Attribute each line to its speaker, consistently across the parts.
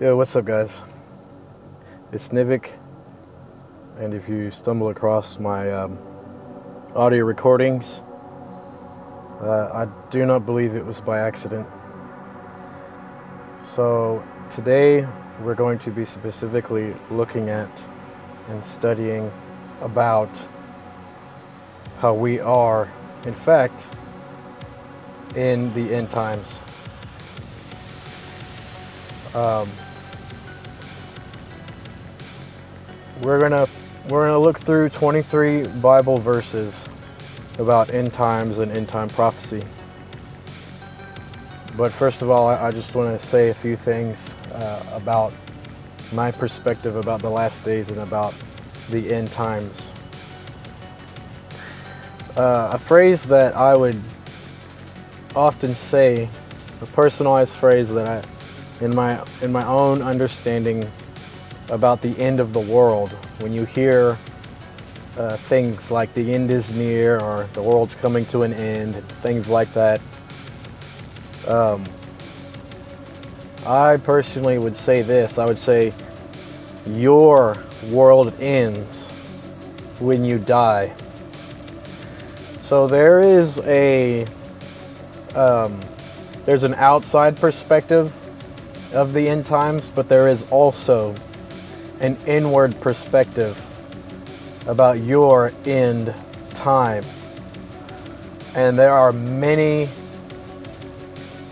Speaker 1: Yo, what's up, guys? It's Nivik, and if you stumble across my um, audio recordings, uh, I do not believe it was by accident. So, today we're going to be specifically looking at and studying about how we are, in fact, in the end times. Um, we're gonna we're gonna look through 23 Bible verses about end times and end time prophecy. But first of all, I, I just want to say a few things uh, about my perspective about the last days and about the end times. Uh, a phrase that I would often say, a personalized phrase that I, in my in my own understanding about the end of the world. When you hear uh, things like the end is near or the world's coming to an end, things like that. Um, I personally would say this I would say, Your world ends when you die. So there is a um, there's an outside perspective of the end times, but there is also an inward perspective about your end time. And there are many,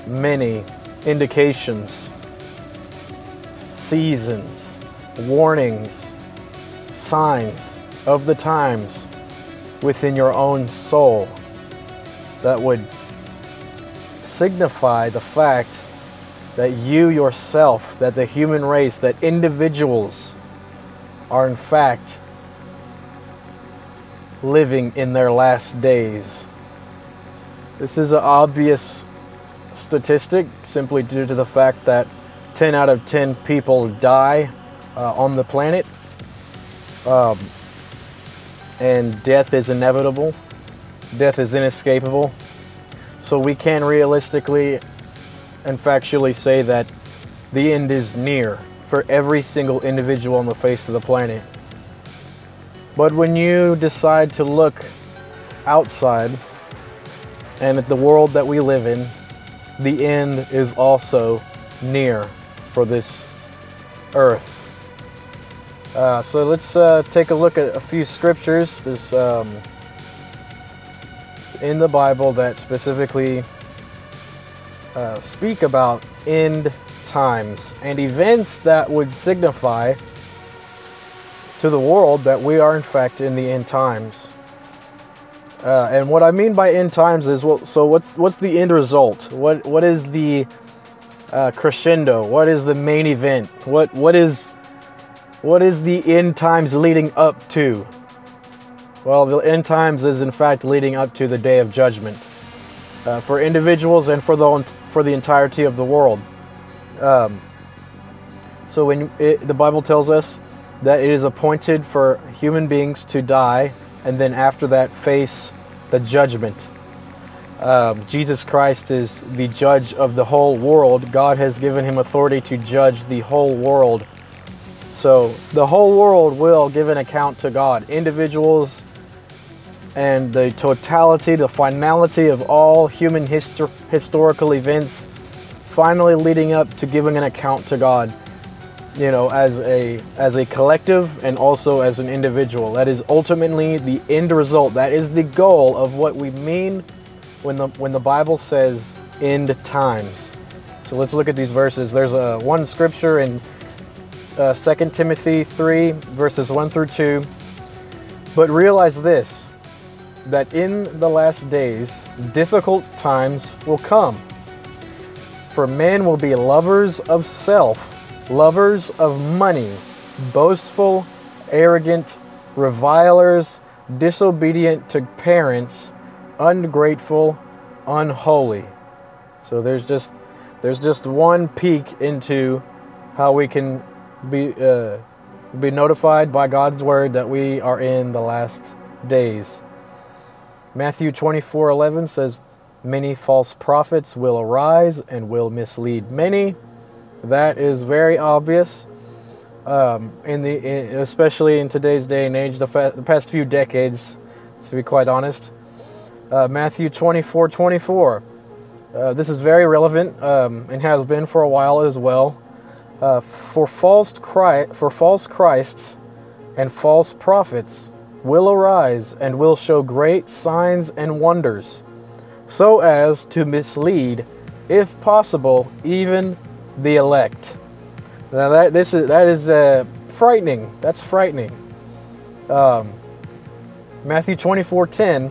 Speaker 1: many indications, seasons, warnings, signs of the times within your own soul that would signify the fact that you yourself, that the human race, that individuals are in fact living in their last days. This is an obvious statistic simply due to the fact that 10 out of 10 people die uh, on the planet. Um, and death is inevitable, death is inescapable. So we can realistically and factually say that the end is near for every single individual on the face of the planet. But when you decide to look outside and at the world that we live in, the end is also near for this earth. Uh, so let's uh, take a look at a few scriptures this, um, in the Bible that specifically uh, speak about end times and events that would signify to the world that we are in fact in the end times. Uh, and what I mean by end times is well, so what's what's the end result? What what is the uh, crescendo? What is the main event? What what is what is the end times leading up to? Well, the end times is in fact leading up to the day of judgment uh, for individuals and for the for the entirety of the world. Um, so when it, the Bible tells us that it is appointed for human beings to die and then after that face the judgment. Um, Jesus Christ is the judge of the whole world. God has given him authority to judge the whole world. So the whole world will give an account to God. Individuals and the totality, the finality of all human histor- historical events finally leading up to giving an account to God, you know, as a as a collective and also as an individual. That is ultimately the end result. That is the goal of what we mean when the when the Bible says end times. So let's look at these verses. There's a one scripture in uh, 2 Timothy 3 verses 1 through 2. But realize this that in the last days difficult times will come for men will be lovers of self, lovers of money, boastful, arrogant, revilers, disobedient to parents, ungrateful, unholy. So there's just there's just one peek into how we can be uh, be notified by God's word that we are in the last days. Matthew 24:11 says, Many false prophets will arise and will mislead many. That is very obvious. Um, in the in, especially in today's day and age, the, fa- the, past few decades, to be quite honest. Uh, Matthew 24, 24. Uh, this is very relevant um, and has been for a while as well. Uh, for false Christ, for false Christs and false prophets will arise and will show great signs and wonders, so as to mislead, if possible, even the elect. Now that this is that is uh, frightening. That's frightening. Um, Matthew 24:10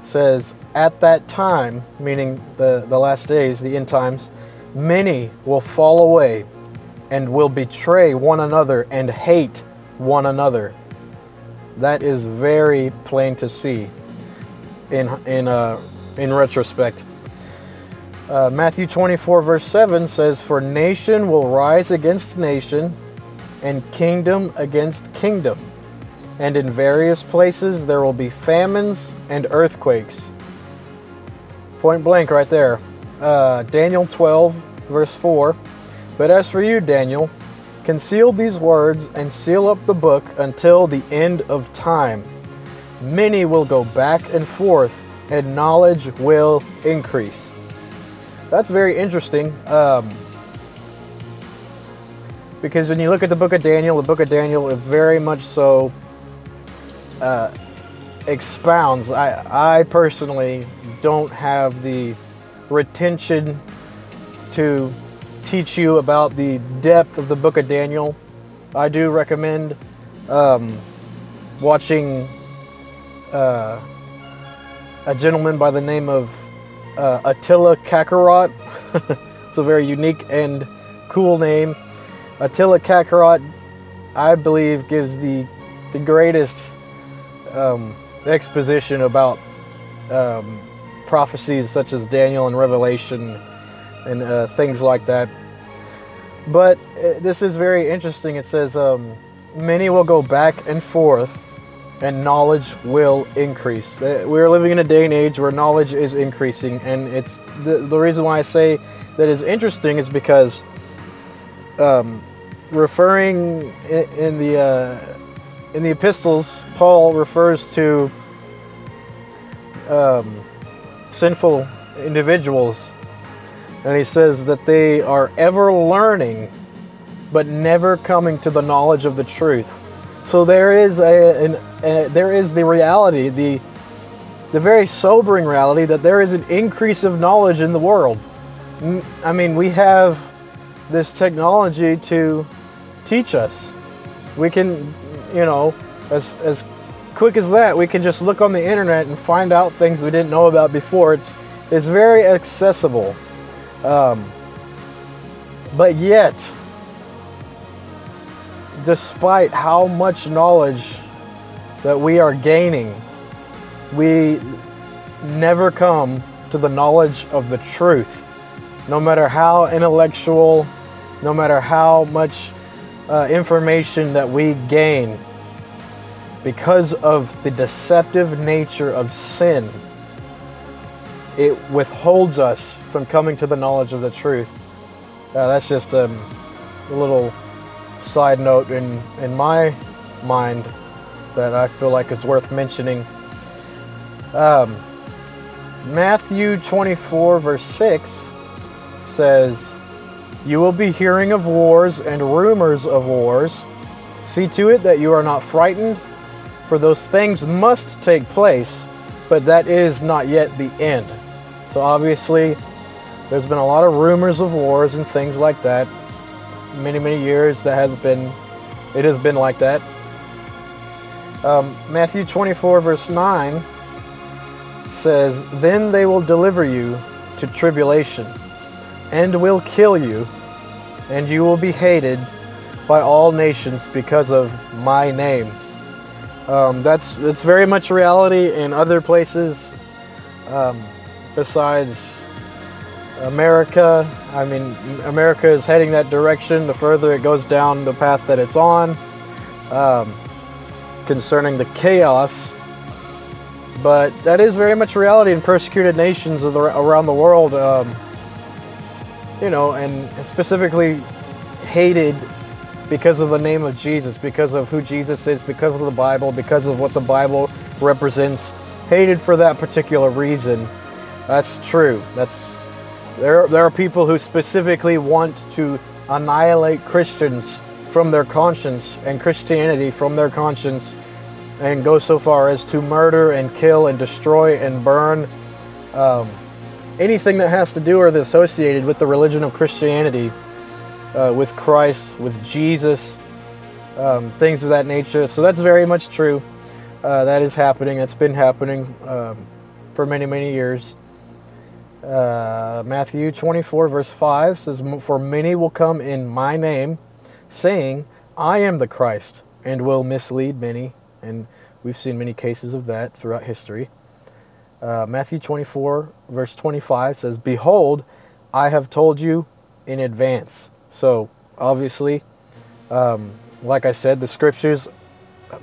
Speaker 1: says, "At that time, meaning the the last days, the end times, many will fall away, and will betray one another and hate one another." That is very plain to see in in uh, in retrospect. Uh, Matthew 24, verse 7 says, For nation will rise against nation, and kingdom against kingdom. And in various places there will be famines and earthquakes. Point blank right there. Uh, Daniel 12, verse 4. But as for you, Daniel, conceal these words and seal up the book until the end of time. Many will go back and forth, and knowledge will increase that's very interesting. Um, because when you look at the book of Daniel, the book of Daniel very much so uh, expounds. I, I personally don't have the retention to teach you about the depth of the book of Daniel. I do recommend um, watching uh, a gentleman by the name of uh, Attila Kakarot. it's a very unique and cool name. Attila Kakarot, I believe, gives the the greatest um, exposition about um, prophecies such as Daniel and Revelation and uh, things like that. But uh, this is very interesting. It says um, many will go back and forth and knowledge will increase. We're living in a day and age where knowledge is increasing, and it's the, the reason why I say that is interesting is because um, referring in, in the uh, in the epistles, Paul refers to um, sinful individuals, and he says that they are ever learning, but never coming to the knowledge of the truth. So there is a, an, a, there is the reality, the the very sobering reality that there is an increase of knowledge in the world. I mean, we have this technology to teach us. We can, you know, as as quick as that, we can just look on the internet and find out things we didn't know about before. It's it's very accessible, um, but yet despite how much knowledge that we are gaining, we never come to the knowledge of the truth. No matter how intellectual, no matter how much uh, information that we gain, because of the deceptive nature of sin, it withholds us from coming to the knowledge of the truth. Uh, that's just um, a little side note in, in my mind that I feel like is worth mentioning. Um, Matthew 24, verse 6 says, You will be hearing of wars and rumors of wars. See to it that you are not frightened, for those things must take place, but that is not yet the end. So obviously, there's been a lot of rumors of wars and things like that many many years that has been it has been like that. Um, Matthew 24 verse 9 says, "Then they will deliver you to tribulation, and will kill you, and you will be hated by all nations because of my name." Um, that's that's very much reality in other places um, besides America. I mean, America is heading that direction. The further it goes down the path that it's on, um, concerning the chaos. But that is very much reality in persecuted nations the, around the world. Um, you know, and, and specifically hated because of the name of Jesus, because of who Jesus is, because of the Bible, because of what the Bible represents, hated for that particular reason. That's true. That's there there are people who specifically want to annihilate Christians from their conscience and Christianity from their conscience and go so far as to murder and kill and destroy and burn um, anything that has to do or is associated with the religion of Christianity uh, with Christ, with Jesus, um, things of that nature. So that's very much true. Uh, that is happening. It's been happening um, for many, many years. Uh, Matthew 24, verse 5 says, For many will come in my name, saying, I am the Christ, and will mislead many. And we've seen many cases of that throughout history. Uh, Matthew 24, verse 25 says, Behold, I have told you in advance. So, obviously, um, like I said, the scriptures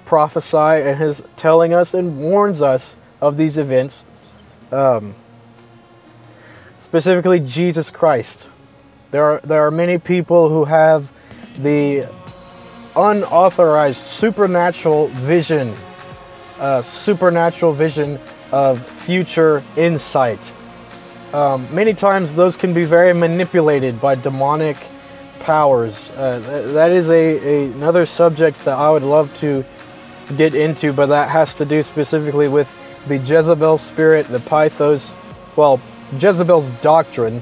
Speaker 1: prophesy and is telling us and warns us of these events. Um, specifically, Jesus Christ. There are there are many people who have the unauthorized supernatural vision, uh, supernatural vision of future insight. Um, many times, those can be very manipulated by demonic powers. Uh, that is a, a, another subject that I would love to get into, but that has to do specifically with the Jezebel spirit, the Pythos, well, Jezebel's doctrine,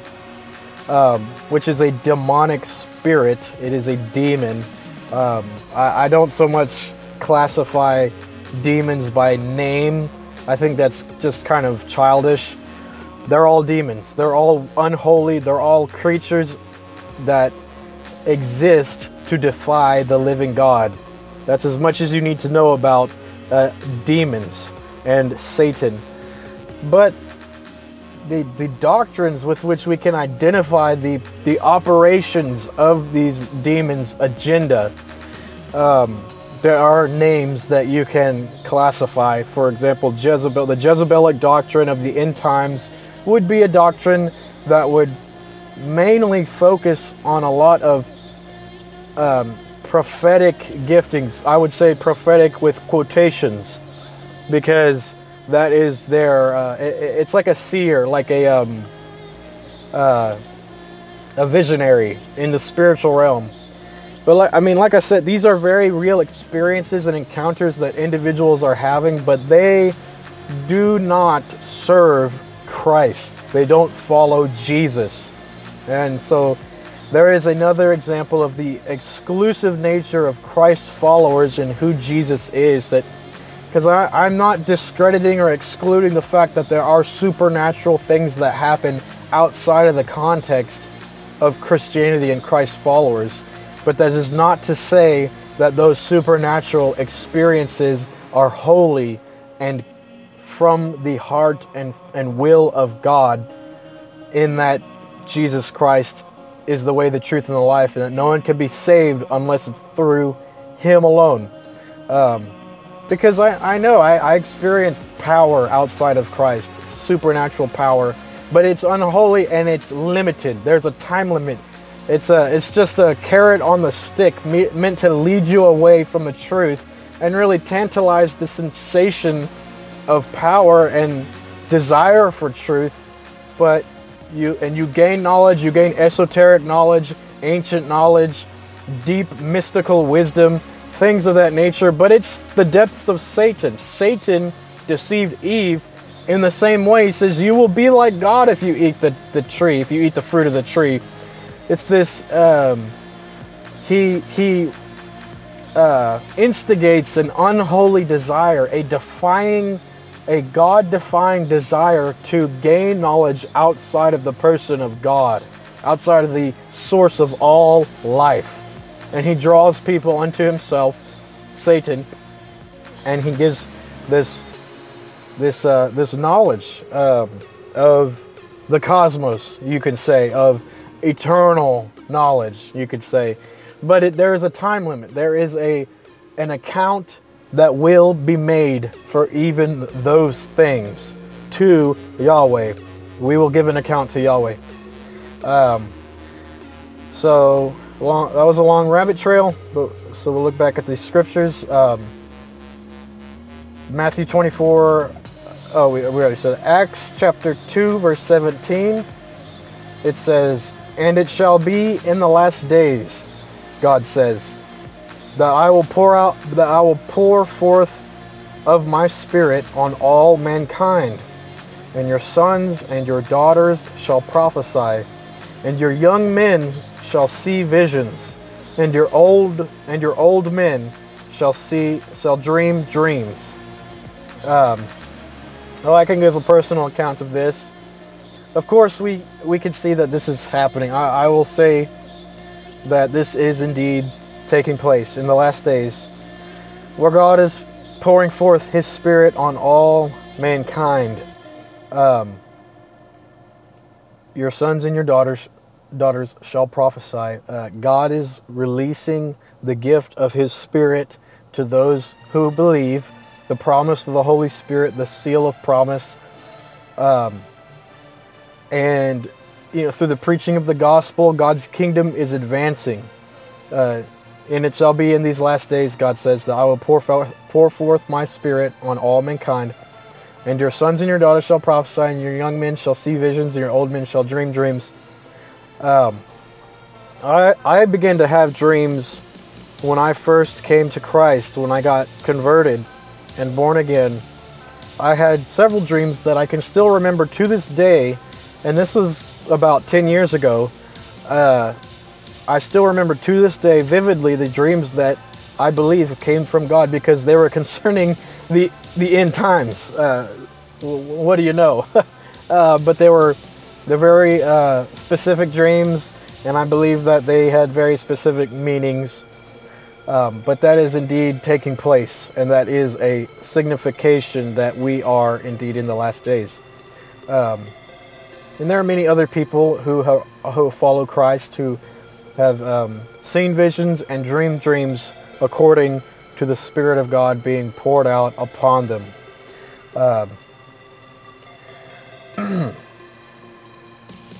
Speaker 1: um, which is a demonic spirit. It is a demon. Um, I, I don't so much classify demons by name. I think that's just kind of childish. They're all demons. They're all unholy. They're all creatures that exist to defy the living God. That's as much as you need to know about uh, demons and Satan. But the, the doctrines with which we can identify the, the operations of these demons' agenda, um, there are names that you can classify. For example, Jezebel, the Jezebelic doctrine of the end times would be a doctrine that would mainly focus on a lot of um, prophetic giftings. I would say prophetic with quotations because that is their. Uh, it, it's like a seer, like a um, uh, a visionary in the spiritual realm. But like, I mean, like I said, these are very real experiences and encounters that individuals are having, but they do not serve Christ. They don't follow Jesus, and so there is another example of the exclusive nature of Christ followers and who Jesus is that because I'm not discrediting or excluding the fact that there are supernatural things that happen outside of the context of Christianity and Christ followers. But that is not to say that those supernatural experiences are holy and from the heart and, and will of God, in that Jesus Christ is the way, the truth, and the life, and that no one can be saved unless it's through Him alone. Um, because I, I know I, I experienced power outside of Christ, supernatural power, but it's unholy and it's limited. There's a time limit. It's a it's just a carrot on the stick meant to lead you away from the truth and really tantalize the sensation of power and desire for truth, but you and you gain knowledge, you gain esoteric knowledge, ancient knowledge, deep mystical wisdom, things of that nature, but it's the depths of Satan. Satan deceived Eve in the same way. He says, You will be like God if you eat the, the tree, if you eat the fruit of the tree. It's this, um, he, he uh, instigates an unholy desire, a defying a God defying desire to gain knowledge outside of the person of God, outside of the source of all life. And he draws people unto himself, Satan, and he gives this this uh, this knowledge um, of the cosmos, you can say, of eternal knowledge, you could say. But it, there is a time limit. There is a an account that will be made for even those things to Yahweh. We will give an account to Yahweh. Um, So long, that was a long rabbit trail, but so we'll look back at the scriptures. Um, Matthew 24. Oh, we, we already said Acts chapter 2, verse 17. It says, "And it shall be in the last days," God says, "that I will pour out, that I will pour forth of my Spirit on all mankind, and your sons and your daughters shall prophesy, and your young men shall see visions, and your old and your old men shall see shall dream dreams." Um, oh, I can give a personal account of this. Of course, we we can see that this is happening. I, I will say that this is indeed taking place in the last days, where God is pouring forth His Spirit on all mankind. Um, your sons and your daughters daughters shall prophesy. Uh, God is releasing the gift of His Spirit to those who believe. The promise of the Holy Spirit, the seal of promise, um, and you know through the preaching of the gospel, God's kingdom is advancing. Uh, and it shall be in these last days, God says, that I will pour, pour forth my spirit on all mankind. And your sons and your daughters shall prophesy, and your young men shall see visions, and your old men shall dream dreams. Um, I, I began to have dreams when I first came to Christ, when I got converted and born again. I had several dreams that I can still remember to this day, and this was about 10 years ago. Uh, I still remember to this day vividly the dreams that I believe came from God because they were concerning the the end times. Uh, what do you know? uh, but they were they're very uh, specific dreams, and I believe that they had very specific meanings. Um, but that is indeed taking place, and that is a signification that we are indeed in the last days. Um, and there are many other people who who follow Christ who have um, seen visions and dreamed dreams according to the Spirit of God being poured out upon them. Uh,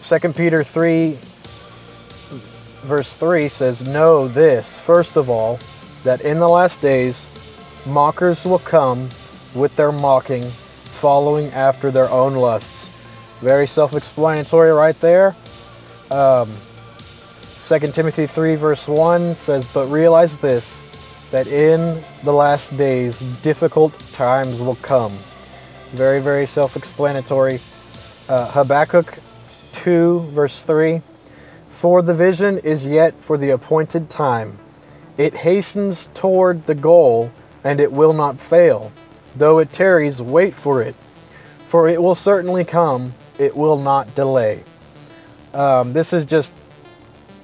Speaker 1: 2 Peter 3, verse 3 says, Know this, first of all, that in the last days mockers will come with their mocking, following after their own lusts. Very self explanatory right there. Um, 2 Timothy 3, verse 1 says, But realize this, that in the last days difficult times will come. Very, very self explanatory. Uh, Habakkuk 2, verse 3 For the vision is yet for the appointed time. It hastens toward the goal, and it will not fail. Though it tarries, wait for it, for it will certainly come, it will not delay. Um, this is just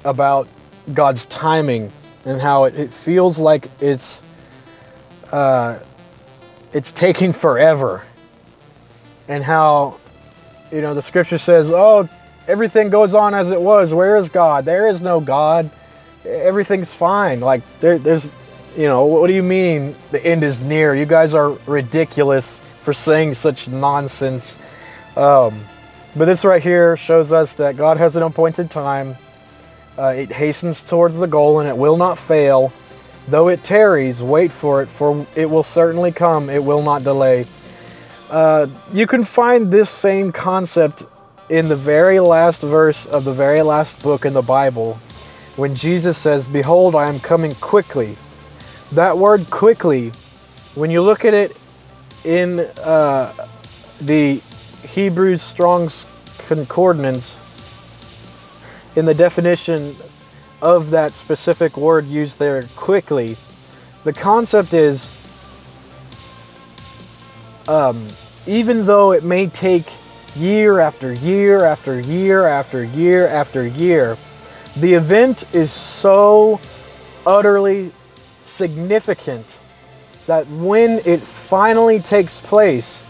Speaker 1: about God's timing and how it, it feels like it's uh, it's taking forever, and how you know the scripture says, "Oh, everything goes on as it was. Where is God? There is no God. Everything's fine. Like there, there's, you know, what do you mean the end is near? You guys are ridiculous for saying such nonsense." Um, but this right here shows us that God has an appointed time. Uh, it hastens towards the goal and it will not fail. Though it tarries, wait for it, for it will certainly come. It will not delay. Uh, you can find this same concept in the very last verse of the very last book in the Bible when Jesus says, Behold, I am coming quickly. That word quickly, when you look at it in uh, the Hebrew Strong's Concordance, in the definition of that specific word used there, quickly, the concept is um, even though it may take year after year after year after year after year, the event is so utterly significant that when it finally takes place,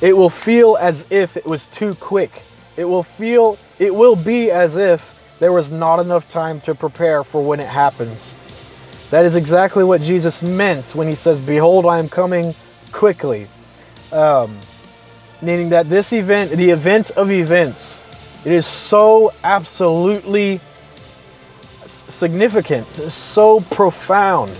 Speaker 1: it will feel as if it was too quick. It will feel, it will be as if there was not enough time to prepare for when it happens. That is exactly what Jesus meant when he says, Behold, I am coming quickly. Um, meaning that this event, the event of events, it is so absolutely significant, so profound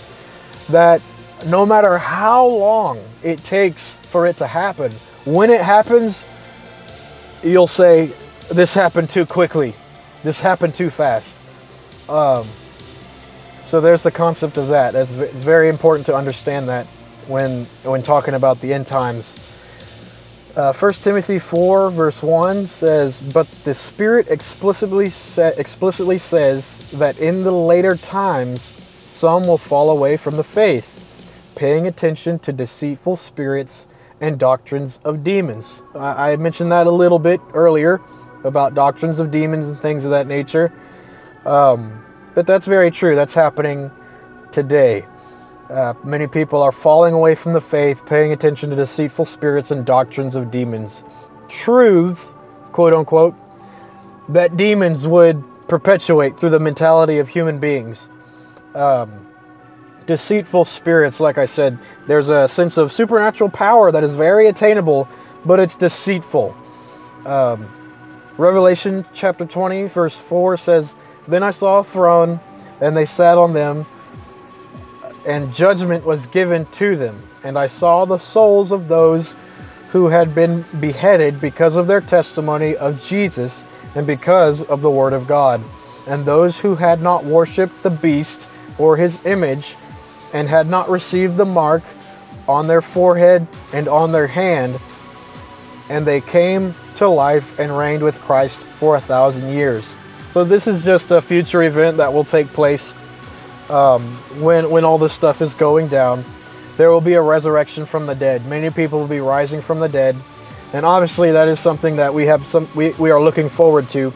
Speaker 1: that no matter how long it takes for it to happen, when it happens, you'll say, This happened too quickly. This happened too fast. Um, so there's the concept of that. It's, it's very important to understand that when when talking about the end times. Uh, 1 Timothy 4 verse 1 says, "But the Spirit explicitly sa- explicitly says that in the later times some will fall away from the faith, paying attention to deceitful spirits and doctrines of demons." I, I mentioned that a little bit earlier about doctrines of demons and things of that nature. Um, but that's very true. That's happening today. Uh, many people are falling away from the faith, paying attention to deceitful spirits and doctrines of demons. Truths, quote unquote, that demons would perpetuate through the mentality of human beings. Um, deceitful spirits, like I said, there's a sense of supernatural power that is very attainable, but it's deceitful. Um, Revelation chapter 20, verse 4 says, Then I saw a throne, and they sat on them and judgment was given to them. And I saw the souls of those who had been beheaded because of their testimony of Jesus and because of the Word of God, and those who had not worshipped the beast or his image, and had not received the mark on their forehead and on their hand, and they came to life and reigned with Christ for a thousand years. So, this is just a future event that will take place um, when when all this stuff is going down, there will be a resurrection from the dead. Many people will be rising from the dead, and obviously that is something that we have some we, we are looking forward to.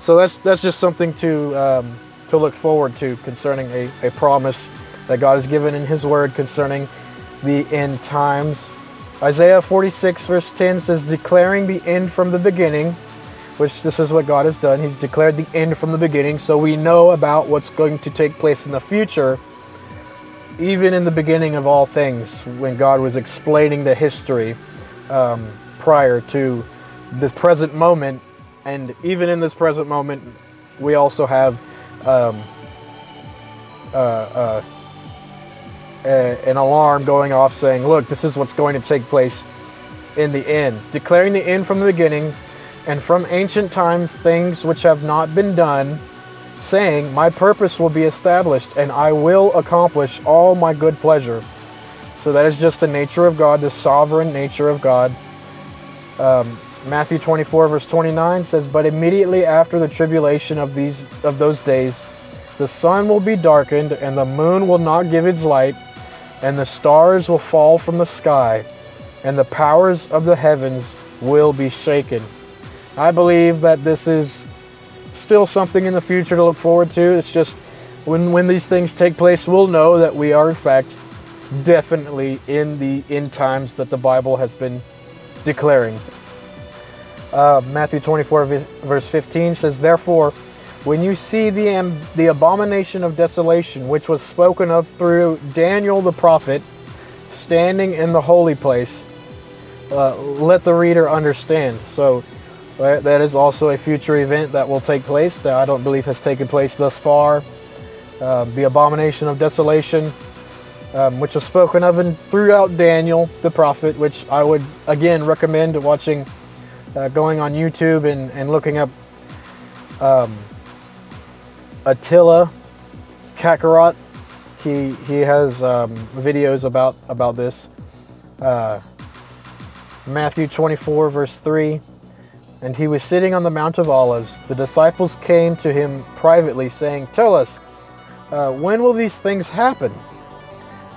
Speaker 1: So that's that's just something to um, to look forward to concerning a, a promise that God has given in His Word concerning the end times. Isaiah 46 verse 10 says, declaring the end from the beginning which this is what God has done. He's declared the end from the beginning, so we know about what's going to take place in the future, even in the beginning of all things, when God was explaining the history um, prior to this present moment. And even in this present moment, we also have um, uh, uh, a, an alarm going off saying, look, this is what's going to take place in the end. Declaring the end from the beginning, and from ancient times things which have not been done, saying, My purpose will be established, and I will accomplish all my good pleasure. So that is just the nature of God, the sovereign nature of God. Um, Matthew 24 verse 29 says, But immediately after the tribulation of these of those days, the sun will be darkened, and the moon will not give its light, and the stars will fall from the sky, and the powers of the heavens will be shaken. I believe that this is still something in the future to look forward to. It's just when when these things take place, we'll know that we are in fact definitely in the end times that the Bible has been declaring. Uh, Matthew 24 verse 15 says, "Therefore, when you see the the abomination of desolation, which was spoken of through Daniel the prophet, standing in the holy place, uh, let the reader understand." So that is also a future event that will take place that I don't believe has taken place thus far. Um, the abomination of desolation, um, which is spoken of in, throughout Daniel the prophet, which I would again recommend watching, uh, going on YouTube and, and looking up um, Attila Kakarot. He he has um, videos about about this. Uh, Matthew 24 verse 3 and he was sitting on the Mount of Olives. The disciples came to him privately, saying, Tell us, uh, when will these things happen?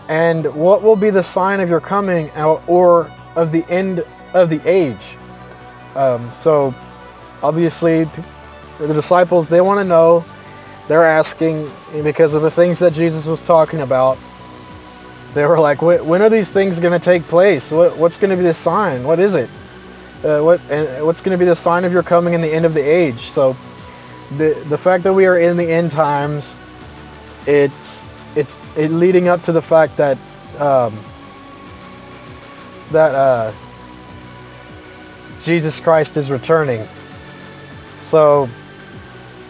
Speaker 1: And what will be the sign of your coming or of the end of the age? Um, so, obviously, the disciples, they want to know. They're asking because of the things that Jesus was talking about. They were like, when are these things going to take place? what's going to be the sign? What is it? Uh, what and what's going to be the sign of your coming in the end of the age. So the the fact that we are in the end times, it's it's it leading up to the fact that um, that uh, Jesus Christ is returning. So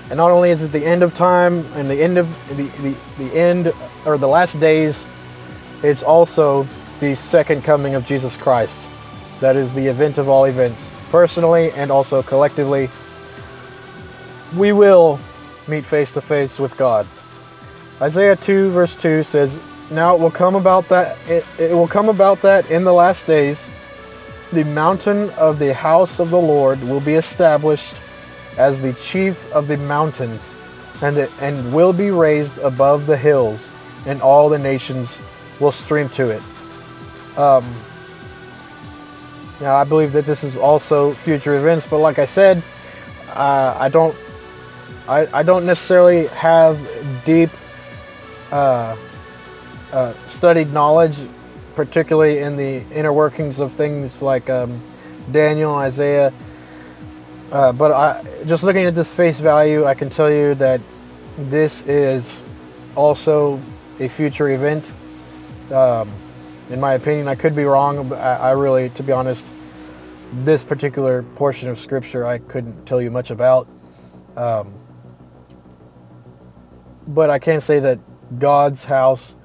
Speaker 1: And not only is it the end of time and the end of the, the, the end or the last days, it's also the second coming of Jesus Christ. That is the event of all events, personally and also collectively. We will meet face to face with God. Isaiah 2 verse 2 says, "Now it will come about that it, it will come about that in the last days the mountain of the house of the Lord will be established as the chief of the mountains, and it, and will be raised above the hills, and all the nations will stream to it." Um, now I believe that this is also future events, but like I said, uh, I don't I, I don't necessarily have deep uh, uh, studied knowledge, particularly in the inner workings of things like um, Daniel, Isaiah. Uh, but I, just looking at this face value, I can tell you that this is also a future event. Um, in my opinion, I could be wrong, but I, really, to be honest, this particular portion of scripture I couldn't tell you much about. Um, but I can say that God's house,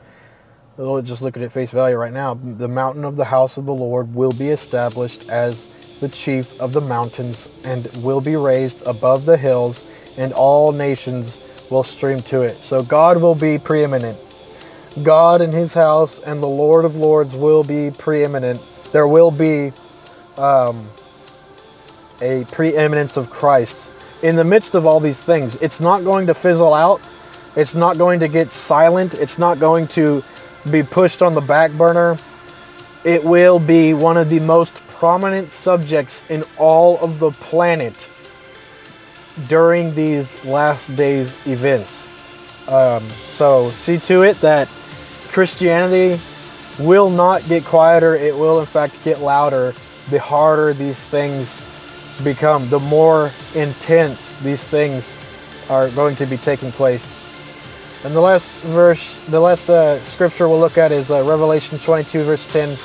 Speaker 1: just looking at it face value right now, the mountain of the house of the Lord will be established as the chief of the mountains and will be raised above the hills, and all nations will stream to it. So God will be preeminent. God and his house and the Lord of Lords will be preeminent. There will be um, a preeminence of Christ in the midst of all these things. It's not going to fizzle out. It's not going to get silent. It's not going to be pushed on the back burner. It will be one of the most prominent subjects in all of the planet during these last days events. Um, so see to it that Christianity will not get quieter. It will, in fact, get louder the harder these things become, the more intense these things are going to be taking place. And the last verse, the last uh, scripture we'll look at is uh, Revelation 22, verse 10.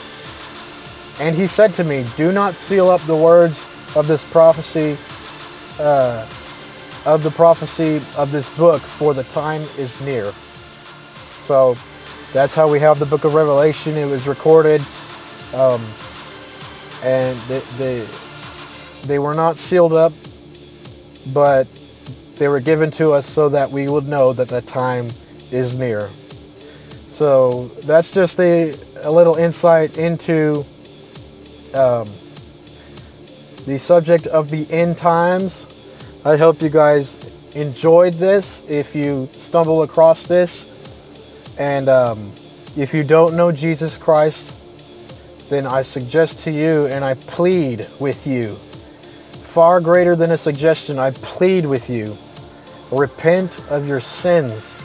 Speaker 1: And he said to me, Do not seal up the words of this prophecy, uh, of the prophecy of this book, for the time is near. So that's how we have the book of Revelation. It was recorded, um, and they, they they were not sealed up, but they were given to us so that we would know that the time is near. So that's just a, a little insight into um, the subject of the end times. I hope you guys enjoyed this. If you stumble across this, and um, if you don't know Jesus Christ, then I suggest to you and I plead with you far greater than a suggestion. I plead with you repent of your sins.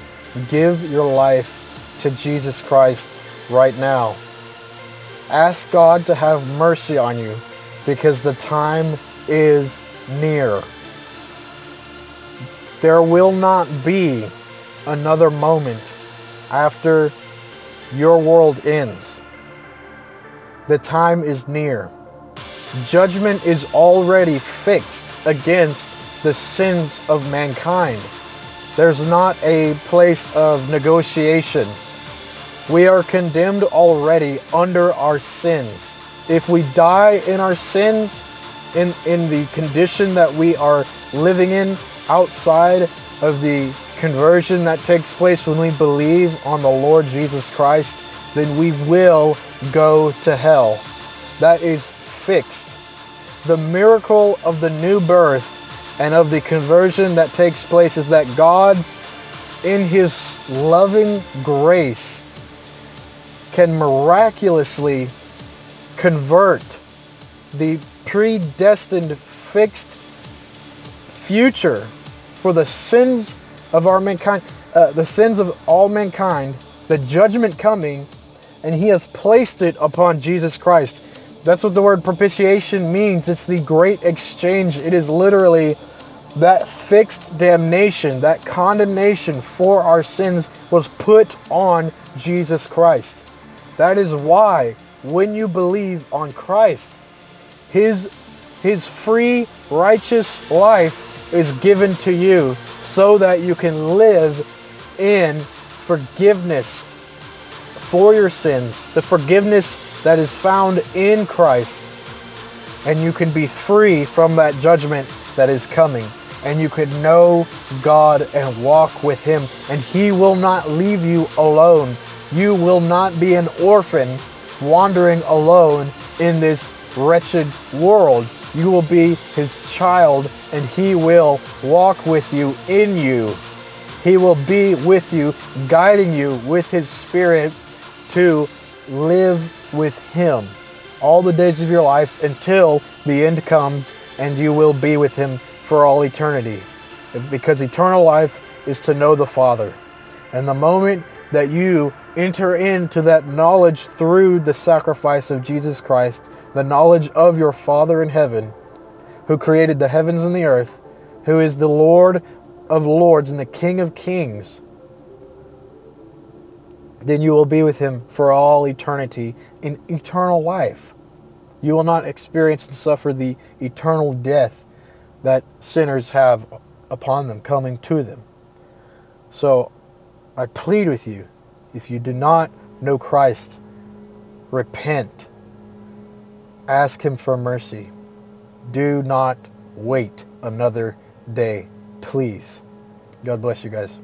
Speaker 1: Give your life to Jesus Christ right now. Ask God to have mercy on you because the time is near. There will not be another moment after your world ends. The time is near. Judgment is already fixed against the sins of mankind. There's not a place of negotiation. We are condemned already under our sins. If we die in our sins, in, in the condition that we are living in outside of the conversion that takes place when we believe on the Lord Jesus Christ, then we will go to hell. That is fixed. The miracle of the new birth and of the conversion that takes place is that God, in His loving grace, can miraculously convert the predestined, fixed future for the sins of our mankind, uh, the sins of all mankind, the judgment coming, and He has placed it upon Jesus Christ. That's what the word propitiation means. It's the great exchange. It is literally that fixed damnation, that condemnation for our sins was put on Jesus Christ. That is why when you believe on Christ, his his free righteous life is given to you so that you can live in forgiveness for your sins, the forgiveness that is found in Christ. And you can be free from that judgment that is coming. And you can know God and walk with Him. And He will not leave you alone. You will not be an orphan wandering alone in this wretched world. You will be His child, and He will walk with you in you. He will be with you, guiding you with His Spirit to live with Him all the days of your life until the end comes and you will be with Him for all eternity. Because eternal life is to know the Father. And the moment that you enter into that knowledge through the sacrifice of Jesus Christ, the knowledge of your Father in heaven, who created the heavens and the earth, who is the Lord of lords and the King of kings, then you will be with him for all eternity in eternal life. You will not experience and suffer the eternal death that sinners have upon them coming to them. So I plead with you if you do not know Christ, repent. Ask him for mercy. Do not wait another day, please. God bless you guys.